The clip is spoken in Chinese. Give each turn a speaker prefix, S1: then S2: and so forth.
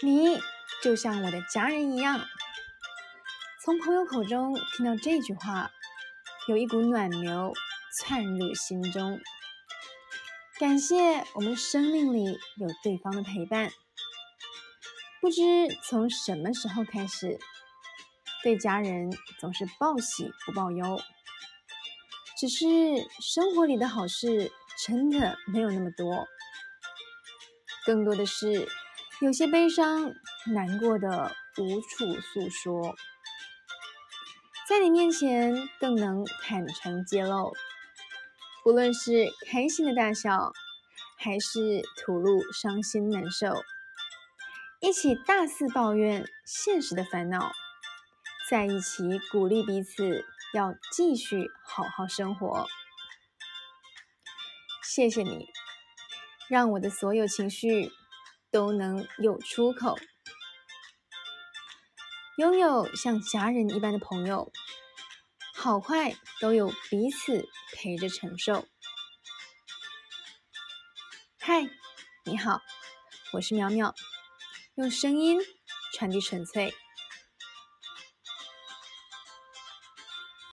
S1: 你就像我的家人一样。从朋友口中听到这句话，有一股暖流窜入心中。感谢我们生命里有对方的陪伴。不知从什么时候开始，对家人总是报喜不报忧。只是生活里的好事真的没有那么多，更多的是有些悲伤、难过的无处诉说。在你面前更能坦诚揭露，不论是开心的大笑，还是吐露伤心难受，一起大肆抱怨现实的烦恼，在一起鼓励彼此，要继续好好生活。谢谢你，让我的所有情绪都能有出口。拥有像家人一般的朋友，好坏都有彼此陪着承受。嗨，你好，我是苗苗，用声音传递纯粹。